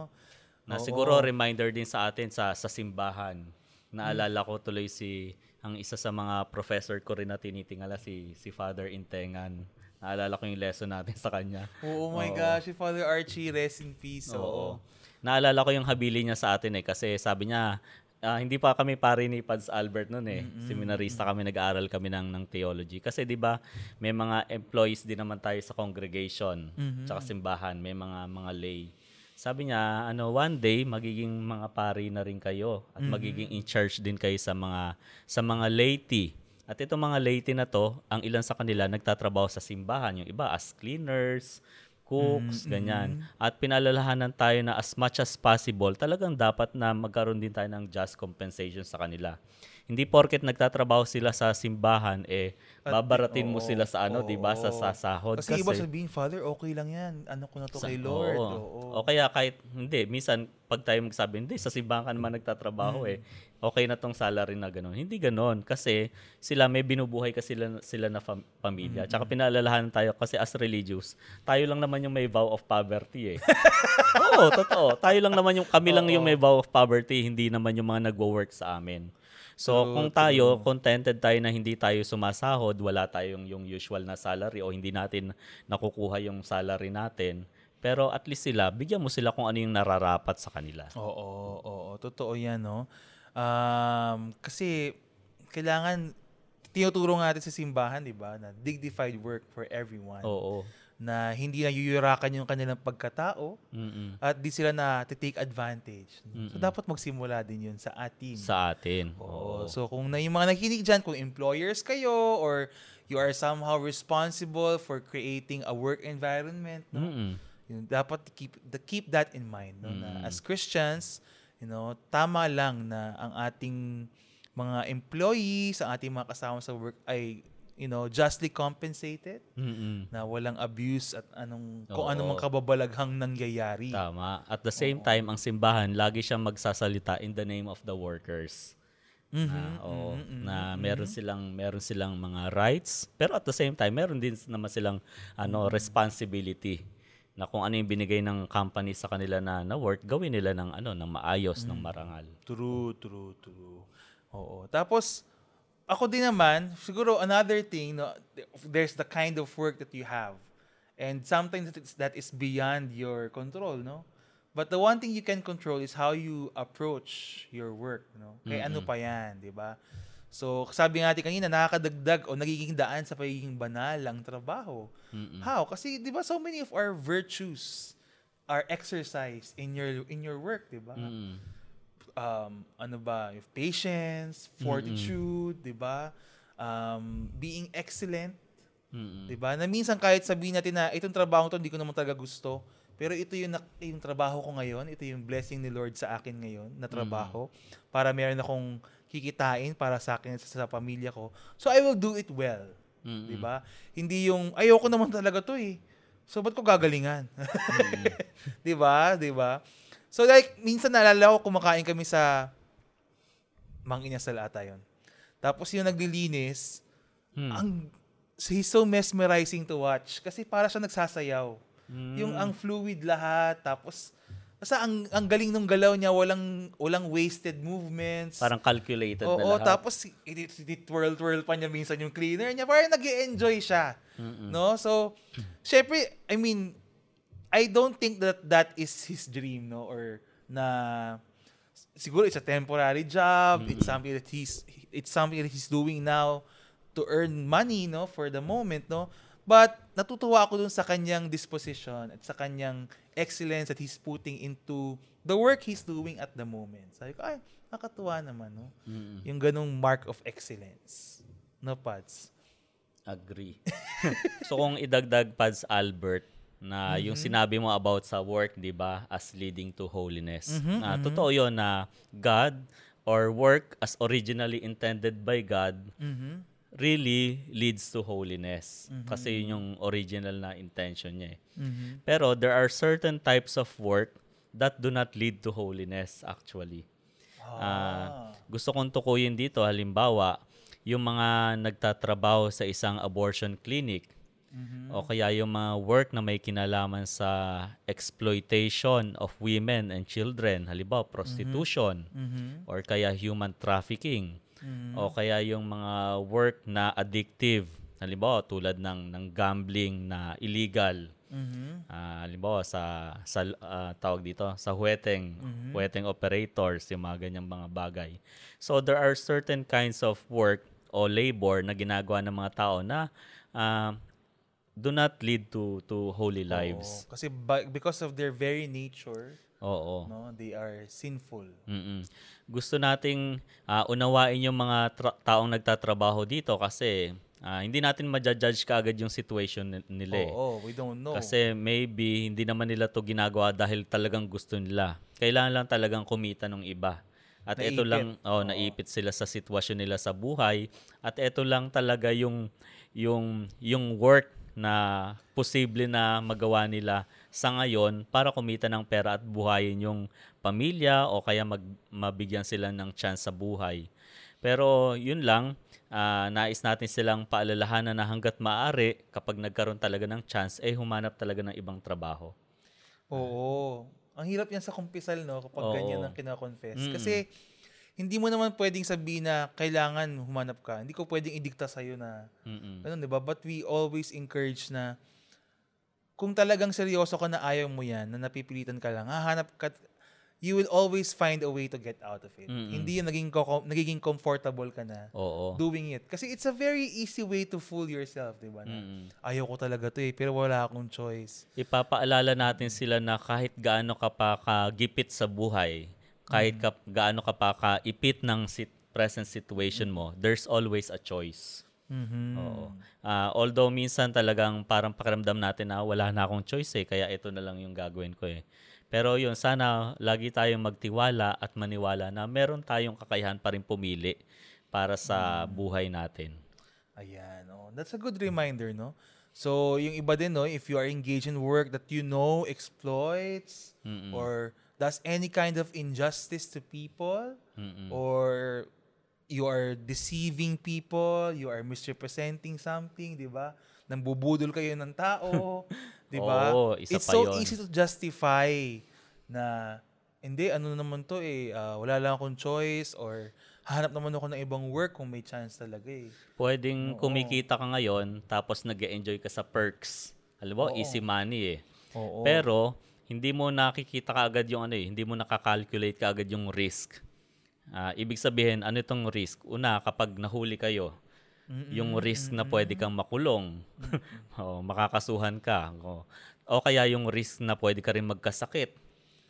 na Oo. siguro reminder din sa atin sa sa simbahan. Naalala ko tuloy si ang isa sa mga professor ko rin na tinitingala si si Father Intengan. Naalala ko yung lesson natin sa kanya. Oh, my Oo. gosh, si Father Archie, rest in peace. Oo. Oo. Naalala ko yung habili niya sa atin eh kasi sabi niya ah, hindi pa kami pare ni Pads Albert noon eh. Seminarista kami, nag-aaral kami ng ng theology. Kasi 'di ba, may mga employees din naman tayo sa congregation, tsaka simbahan, may mga mga lay. Sabi niya, ano, one day magiging mga pari na rin kayo at magiging in charge din kayo sa mga sa mga laity. At itong mga laity na to, ang ilan sa kanila nagtatrabaho sa simbahan, yung iba as cleaners, cooks, ganyan. At pinalalahanan tayo na as much as possible, talagang dapat na magkaroon din tayo ng just compensation sa kanila. Hindi porket nagtatrabaho sila sa simbahan, eh, At- babaratin mo oo, sila sa ano, oo, di ba, sa oo. sasahod. Kasi, iba sabihin, Father, okay lang yan. Ano ko na to Sa- kay Lord. oo. Oo. O kaya kahit, hindi, minsan, pag tayo magsabi, hindi, sa simbahan ka naman nagtatrabaho Mm. eh. Okay na tong salary na gano'n. Hindi gano'n. Kasi sila, may binubuhay kasi sila, sila na fam- pamilya. Tsaka pinaalalahanan tayo kasi as religious, tayo lang naman yung may vow of poverty eh. Oo, totoo. Tayo lang naman yung, kami lang yung may vow of poverty, hindi naman yung mga nagwo-work sa amin. So, True, kung tayo, contented tayo na hindi tayo sumasahod, wala tayong yung usual na salary o hindi natin nakukuha yung salary natin, pero at least sila, bigyan mo sila kung ano yung nararapat sa kanila. Oo, oo, totoo yan, no? Um, kasi, kailangan, tinuturo nga natin sa simbahan, di ba, na dignified work for everyone. Oo. Na hindi na yuyurakan yung kanilang pagkatao Mm-mm. at di sila na take advantage. So, Mm-mm. dapat magsimula din yun sa atin. Sa atin. Oo. Oo. So kung na yung mga nakikinig dyan, kung employers kayo or you are somehow responsible for creating a work environment, no? Mm-mm. Yun, dapat keep the keep that in mind no na as Christians, you know, tama lang na ang ating mga employees, ang ating mga kasama sa work ay you know, justly compensated, Mm-mm. na walang abuse at anong kung anong mga kababalaghang nangyayari. Tama. At the same time, ang simbahan, lagi siyang magsasalita in the name of the workers. Mhm, na, oo, mhm, na meron silang meron silang mga rights pero at the same time meron din naman silang ano responsibility na kung ano yung binigay ng company sa kanila na na work gawin nila ng ano ng maayos ng marangal. True, true, true. Oo. Tapos, ako din naman, siguro another thing, no, there's the kind of work that you have. And something that is, that is beyond your control, no? But the one thing you can control is how you approach your work, no? Kaya ano pa yan, di ba? So, sabi nga natin kanina, nakakadagdag o nagiging daan sa pagiging banal ang trabaho. Mm-mm. How? Kasi 'di ba so many of our virtues are exercised in your in your work, 'di ba? Mm-mm. Um, ano ba, yung patience, fortitude, di ba? Um, being excellent, Mm-mm. di ba? Na minsan kahit sabihin natin na itong trabaho to hindi ko naman talaga gusto, pero ito yung, yung trabaho ko ngayon, ito yung blessing ni Lord sa akin ngayon na trabaho para meron akong kikitain para sa akin at sa, sa pamilya ko. So I will do it well. Mm-mm. Di ba? Hindi yung ayoko naman talaga to eh. So ba't ko gagalingan? di ba? Di ba? So like minsan naalala ko kumakain kami sa Mang Inasal ata yun. Tapos yung naglilinis, Hmm. ang he's so mesmerizing to watch kasi para siya nagsasayaw. Mm. Yung ang fluid lahat tapos basta ang ang galing ng galaw niya, walang walang wasted movements. Parang calculated na Oo, lahat. tapos twirl twirl pa niya minsan yung cleaner niya. Parang nag enjoy siya. Mm-mm. No? So, syempre, I mean, I don't think that that is his dream, no? Or na siguro it's a temporary job. It's something that he's it's something that he's doing now to earn money, no, for the moment, no. But natutuwa ako dun sa kanyang disposition at sa kanyang excellence that he's putting into the work he's doing at the moment. Sabi ko, ay, nakatuwa naman, no? Yung ganong mark of excellence. No, Pads? Agree. so kung idagdag Pads Albert na yung sinabi mo about sa work, 'di ba, as leading to holiness. Ah, totoo 'yon na God or work as originally intended by God really leads to holiness. Kasi yun yung original na intention niya eh. Pero there are certain types of work that do not lead to holiness actually. Ah, gusto kong tukuyin dito halimbawa yung mga nagtatrabaho sa isang abortion clinic o kaya yung mga work na may kinalaman sa exploitation of women and children, halimbawa prostitution or kaya human trafficking. O kaya yung mga work na addictive, halimbawa tulad ng ng gambling na illegal. Ah, halimbawa sa sa ah, tawag dito sa huweteng huweteng operators yung mga ganyang mga bagay. So there are certain kinds of work o labor na ginagawa ng mga tao na ah, do not lead to to holy lives. Oo. Kasi by- because of their very nature, Oo. no, they are sinful. Mm-mm. Gusto nating ah, unawain yung mga tra- taong nagtatrabaho dito kasi ah, hindi natin ma-judge kaagad yung situation ni- nila. eh. Oo, we don't know. Kasi maybe hindi naman nila to ginagawa dahil talagang gusto nila. Kailangan lang talagang kumita ng iba. At ito Naipit. lang, oh, naipit sila sa sitwasyon nila sa buhay. At ito lang talaga yung, yung, yung work na posible na magawa nila sa ngayon para kumita ng pera at buhayin yung pamilya o kaya mag, mabigyan sila ng chance sa buhay. Pero yun lang, ah, nais natin silang paalalahanan na hanggat maaari, kapag nagkaroon talaga ng chance, eh humanap talaga ng ibang trabaho. Oo. Ang hirap yan sa kumpisal, no? Kapag Oo. ganyan ang kinakonfess. Mm-mm. Kasi, hindi mo naman pwedeng sabihin na kailangan humanap ka. Hindi ko pwedeng idikta sa'yo na, Mm-mm. ano, di ba? But we always encourage na, kung talagang seryoso ka na ayaw mo yan, na napipilitan ka lang, hahanap ka, you will always find a way to get out of it. Mm-mm. Hindi yung naging, ko- nagiging comfortable ka na Oo. doing it. Kasi it's a very easy way to fool yourself, di ba? Na, Mm-mm. Ayaw ko talaga to eh, pero wala akong choice. Ipapaalala natin sila na kahit gaano ka pa kagipit sa buhay, kahit ka, gaano ka pa kaipit ng sit- present situation mo, there's always a choice. Mhm. Oo. Ah, although minsan talagang parang pakiramdam natin na wala na akong choice eh, kaya ito na lang yung gagawin ko eh. Pero yun, sana lagi tayong magtiwala at maniwala na meron tayong kakayahan pa rin pumili para sa buhay natin. Ayan, oh. That's a good reminder, no? So, yung iba din, no, if you are engaged in work that you know exploits Mm-mm. or does any kind of injustice to people Mm-mm. or you are deceiving people, you are misrepresenting something, di ba? Nambubudol kayo ng tao, di ba? Isa It's so yun. easy to justify na hindi, ano naman to eh, ah, wala lang akong choice or hanap naman ako ng ibang work kung may chance talaga eh. Pwedeng Oo. kumikita ka ngayon tapos nag enjoy ka sa perks. Alam mo, Oo. easy money eh. Oo. Pero hindi mo nakikita kaagad yung ano eh, hindi mo nakakalculate kaagad yung risk. Ah, ibig sabihin, ano itong risk? Una, kapag nahuli kayo, yung risk na pwede kang makulong, o makakasuhan ka, o, o kaya yung risk na pwede ka rin magkasakit.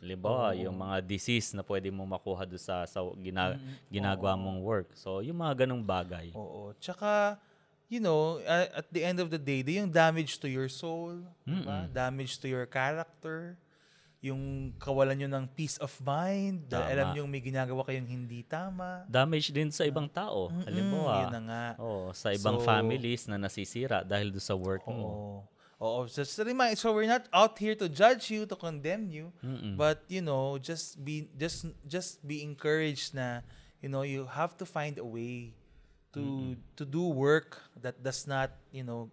Halimbawa, yung mga disease na pwede mo makuha do sa, sa gina, ginagawa mong work. So, yung mga ganong bagay. Oo. Tsaka, you know, at the end of the day, yung damage to your soul, di ba? damage to your character, yung kawalan nyo ng peace of mind, dahil alam nyo may ginagawa kayong hindi tama. Damage din sa ibang tao. Mm, Halimbawa, yun na nga. oh, sa ibang So- families na nasisira dahil do sa work mo. Oo. Oo. Just a reminder, so we're not out here to judge you, to condemn you, Mm-mm. but you know, just be just just be encouraged na you know, you have to find a way to to do work that does not, you know,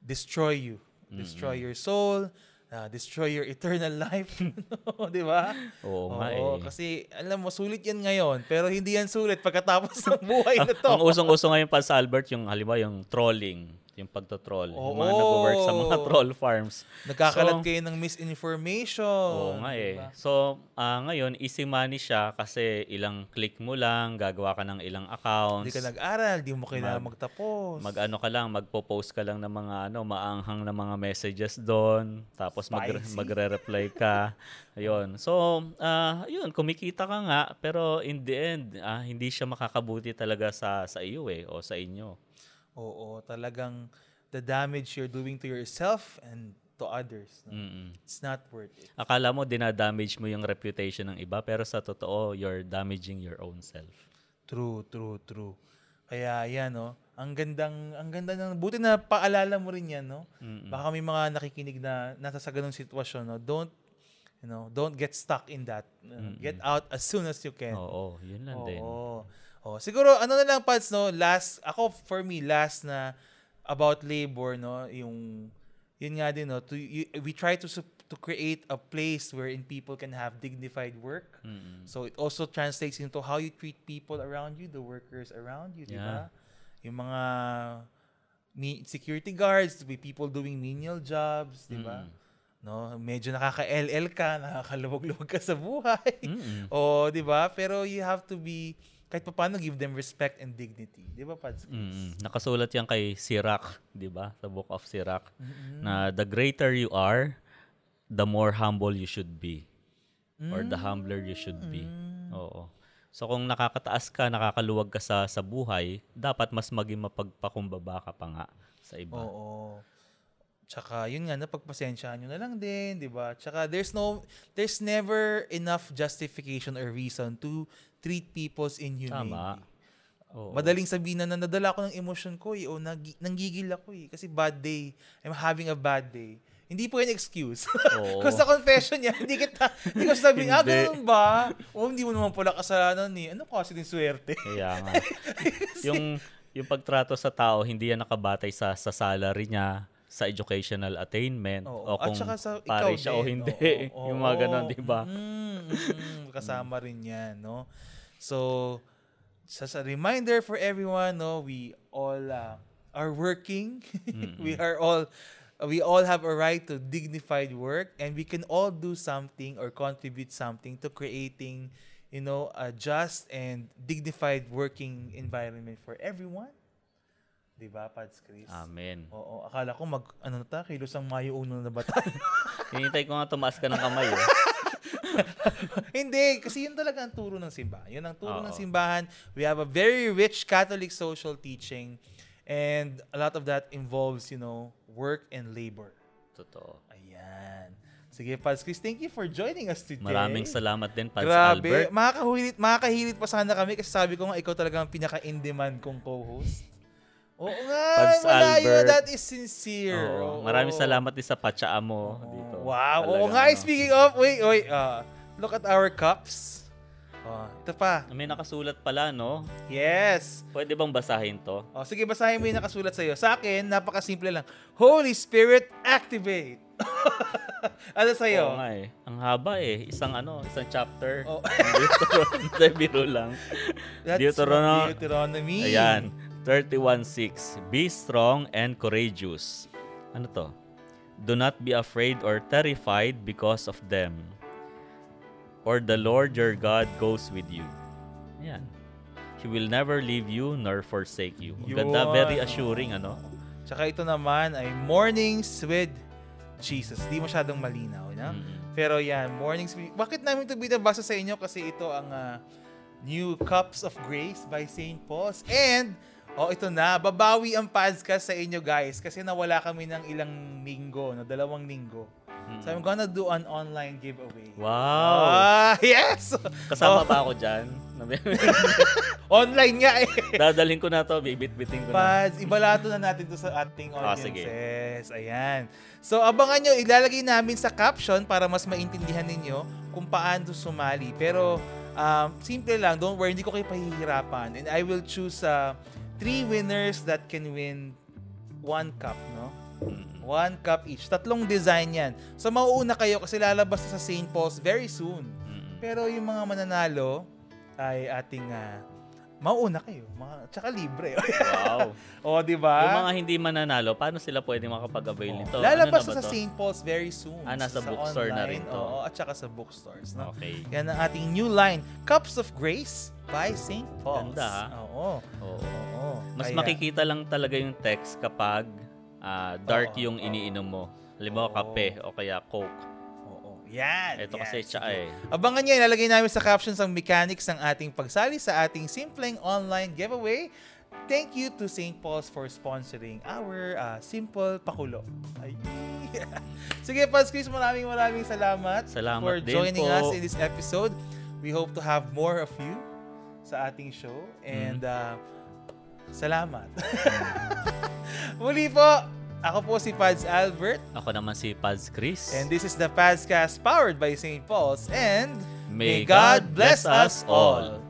destroy you, destroy your soul, uh, destroy your eternal life, di ba? Oo nga Oo, eh. kasi alam mo sulit yan ngayon, pero hindi yan sulit pagkatapos ng buhay na to. Ang usong-uso ngayon pa sa Albert, yung halimbawa yung trolling. Yung pagto-troll. Oo. Yung mga nag-work sa mga troll farms. Nagkakalat So, kayo ng misinformation. Oo nga eh. diba? So, ah, ngayon, easy money siya kasi ilang click mo lang, gagawa ka ng ilang accounts. Hindi ka nag-aral, di mo kailangan Mag- magtapos. Mag-ano ka lang, magpo-post ka lang ng mga ano, maanghang na mga messages doon. Tapos mag- magre-reply ka. Ayun. So, ah, yun, kumikita ka nga, pero in the end, ah, hindi siya makakabuti talaga sa sa iyo eh, o sa inyo. Oo, talagang the damage you're doing to yourself and to others. no? Mm-mm. It's not worth it. Akala mo dinadamage mo yung reputation ng iba, pero sa totoo, you're damaging your own self. True, true, true. Kaya yan, no? Ang gandang, ang ganda ng, buti na paalala mo rin yan, no? Mm-mm. Baka may mga nakikinig na nasa sa ganung sitwasyon, no? Don't, you know, don't get stuck in that. Uh, Get out as soon as you can. Oo, yun lang din. Oo. Oh, siguro ano na lang Pads no, last ako for me last na about labor no, yung yun nga din no, to, y- we try to to create a place wherein people can have dignified work. Mm-mm. So it also translates into how you treat people around you, the workers around you, di ba? Yung mga security guards, be people doing menial jobs, di ba? Mm. No, medyo nakaka-LL ka, nakakaluwag-luwag ka sa buhay. Mm-mm. Oo, di ba? Pero you have to be, kahit pa paano, give them respect and dignity. Di ba, Pads? Mm. Nakasulat yan kay Sirach, 'di ba? Sa Book of Sirach Mm-hmm. na the greater you are, the more humble you should be or the humbler you should be. Mm. Oo. So kung nakakataas ka, nakakaluwag ka sa sa buhay, dapat mas maging mapagpakumbaba ka pa nga sa iba. Oo. Tsaka, yun nga, napagpasensyahan nyo na lang din, di ba? Tsaka, there's no, there's never enough justification or reason to treat people's inhumanity. Tama. Oo. Madaling sabihin na nadala ko ng emotion ko eh, o nag, nanggigil ako eh. Kasi bad day. I'm having a bad day. Hindi po yan excuse. Oo. Kung sa confession niya, hindi kita, hindi ko sabihin, ah, ganun ba? O, hindi mo naman pala kasalanan eh. Ano kasi din swerte? Kaya nga. yung yung pagtrato sa tao, hindi yan nakabatay sa sa salary niya, sa educational attainment, Oo. o kung At sa pare siya din. o hindi. Oo, yung mga oo. ganon, di ba? Mm, mm, mm. kasama rin yan, no? So, sa, sa reminder for everyone, no, we all uh, are working. we are all we all have a right to dignified work and we can all do something or contribute something to creating you know a just and dignified working environment for everyone. 'Di ba, Pads Chris? Amen. Oo, akala ko mag ano na ta, kilos ang Mayo uno na ba tayo? Hinintay ko nga tumaas ka ng kamay. Eh. Hindi, kasi yun talaga ang turo ng simbahan. Yun ang turo Oo. ng simbahan. We have a very rich Catholic social teaching and a lot of that involves, you know, work and labor. Totoo. Ayan. Sige, Pals Chris, thank you for joining us today. Maraming salamat din, Pans Grabe. Albert. Makakahilit, makakahilit pa sana kami kasi sabi ko nga, ikaw talaga ang pinaka-in-demand kong co-host. Oo nga, Pals malayo. Albert. That is sincere. Oo. Oo. Maraming salamat din sa patsaa mo dito. Wow. Oo Talagang nga, ano. speaking of, wait, wait. Uh, look at our cups. Oh, ito pa. May nakasulat pala, no? Yes. Pwede bang basahin to? Oh, sige, basahin mo yung nakasulat sa'yo. Sa akin, napakasimple lang. Holy Spirit, activate. ano sa'yo? Oo nga eh. Ang haba eh. Isang ano, isang chapter. Oh. Hindi, biro lang. That's Deuterono- Deuteronomy. Ayan. 31.6 Be strong and courageous. Ano to? Do not be afraid or terrified because of them. For the Lord your God goes with you. Ayan. He will never leave you nor forsake you. Ang Ganda, very assuring, ano? Tsaka ito naman ay Mornings with Jesus. Di masyadong malinaw. No? Mm. Pero yan, Mornings with... Bakit namin ito binabasa sa inyo? Kasi ito ang ah, New Cups of Grace by St. Paul's. And, oh, ito na, babawi ang podcast sa inyo guys. Kasi nawala kami ng ilang linggo, no? dalawang linggo. So I'm gonna do an online giveaway. Wow! Ah, yes! Kasama Oh, ba ako dyan? Online nga eh. Dadalhin ko na to, bibit-bitin ko na. Pads, ibalato na natin to sa ating Ah, sige. audiences. Ayan. So, abangan nyo, ilalagay namin sa caption para mas maintindihan ninyo kung paano sumali. Pero, um, simple lang, don't worry, hindi ko kayo pahihirapan. And I will choose uh, three winners that can win one cup, no? One cup each. Tatlong design yan. So, mauuna kayo kasi lalabas sa St. Paul's very soon. Pero yung mga mananalo ay ating ah, mauna kayo. Mga, tsaka libre. Wow. o, di ba? yung mga hindi mananalo, paano sila pwede makapag-avail nito? Lalabas ano na sa? St. Paul's very soon. Ah, nasa bookstore na rin to. Oo, at saka sa bookstores. No? Okay. Yan ang ating new line, Cups of Grace by St. Paul's. Ganda, ha? Oo. Oo. Oo. Mas Kaya- makikita lang talaga yung text kapag ah, dark Oo, yung oo. iniinom mo. Halimbawa, Oo. kape o kaya coke. Yan. Ito yan. kasi tsa Sige. eh. Abangan nyo, ilalagay namin sa captions ang mechanics ng ating pagsali sa ating simpleng online giveaway. Thank you to St. Paul's for sponsoring our uh, Simple Pakulo. Ay. Sige, Paz Chris, maraming maraming salamat, Salamat for joining po. us in this episode. We hope to have more of you sa ating show. And Mm. uh, salamat. Muli po, ako po si Pads Albert. Ako naman si Paz Chris. And this is the Padscast powered by St. Paul's. And May God bless us all.